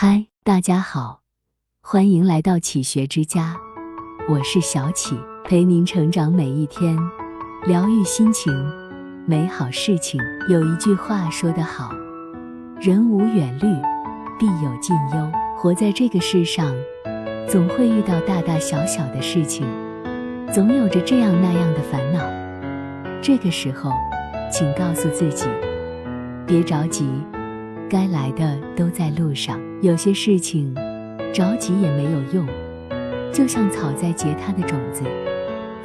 嗨，大家好，欢迎来到启学之家，我是小启，陪您成长每一天，疗愈心情，美好事情。有一句话说得好，人无远虑，必有近忧。活在这个世上，总会遇到大大小小的事情，总有着这样那样的烦恼。这个时候，请告诉自己，别着急。该来的都在路上，有些事情着急也没有用。就像草在结它的种子，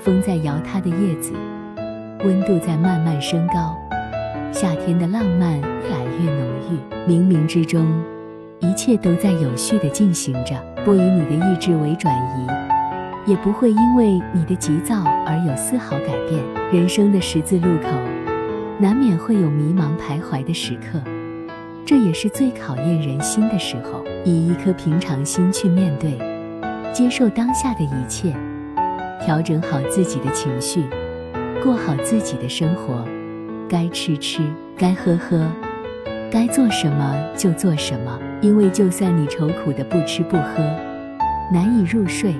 风在摇它的叶子，温度在慢慢升高，夏天的浪漫越来越浓郁。冥冥之中，一切都在有序地进行着。不以你的意志为转移，也不会因为你的急躁而有丝毫改变。人生的十字路口，难免会有迷茫徘徊的时刻。这也是最考验人心的时候，以一颗平常心去面对，接受当下的一切，调整好自己的情绪，过好自己的生活。该吃吃，该喝喝，该做什么就做什么。因为就算你愁苦的不吃不喝，难以入睡，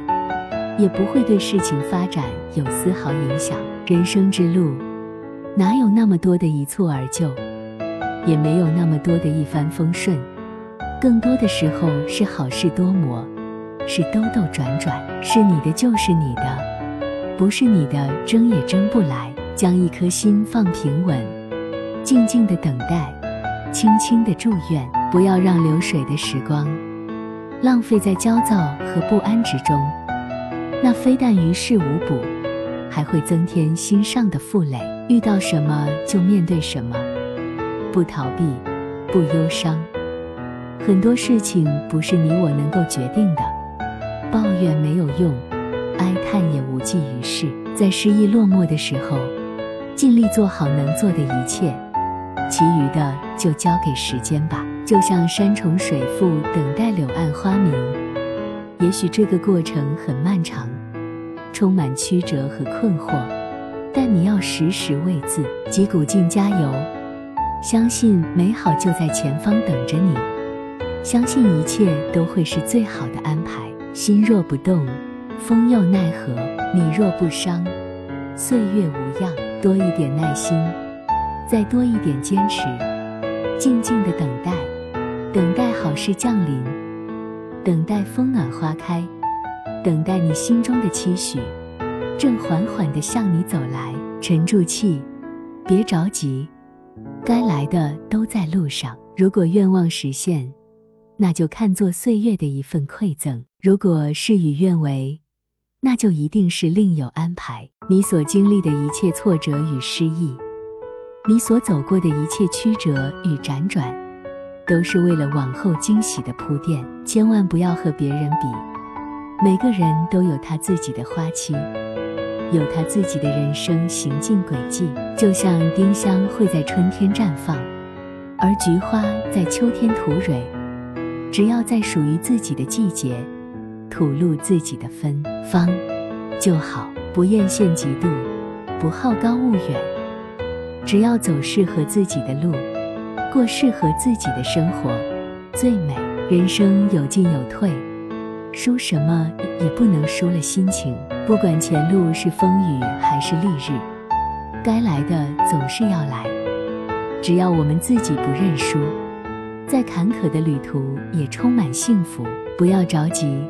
也不会对事情发展有丝毫影响。人生之路，哪有那么多的一蹴而就？也没有那么多的一帆风顺，更多的时候是好事多磨，是兜兜转转，是你的就是你的，不是你的争也争不来。将一颗心放平稳，静静的等待，轻轻的祝愿，不要让流水的时光浪费在焦躁和不安之中，那非但于事无补，还会增添心上的负累。遇到什么就面对什么。不逃避，不忧伤，很多事情不是你我能够决定的。抱怨没有用，哀叹也无济于事。在失意落寞的时候，尽力做好能做的一切，其余的就交给时间吧。就像山重水复，等待柳暗花明。也许这个过程很漫长，充满曲折和困惑，但你要时时为自己鼓劲加油。相信美好就在前方等着你，相信一切都会是最好的安排。心若不动，风又奈何；你若不伤，岁月无恙。多一点耐心，再多一点坚持，静静的等待，等待好事降临，等待风暖花开，等待你心中的期许正缓缓地向你走来。沉住气，别着急。该来的都在路上。如果愿望实现，那就看作岁月的一份馈赠；如果事与愿违，那就一定是另有安排。你所经历的一切挫折与失意，你所走过的一切曲折与辗转，都是为了往后惊喜的铺垫。千万不要和别人比，每个人都有他自己的花期。有他自己的人生行进轨迹，就像丁香会在春天绽放，而菊花在秋天吐蕊。只要在属于自己的季节，吐露自己的芬芳就好。不艳羡嫉妒，不好高骛远，只要走适合自己的路，过适合自己的生活，最美。人生有进有退，输什么也不能输了心情。不管前路是风雨还是丽日，该来的总是要来。只要我们自己不认输，再坎坷的旅途也充满幸福。不要着急，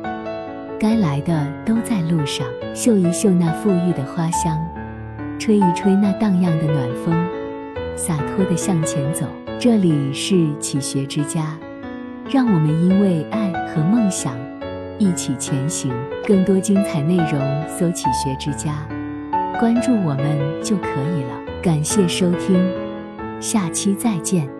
该来的都在路上。嗅一嗅那馥郁的花香，吹一吹那荡漾的暖风，洒脱地向前走。这里是启学之家，让我们因为爱和梦想。一起前行，更多精彩内容搜“启学之家”，关注我们就可以了。感谢收听，下期再见。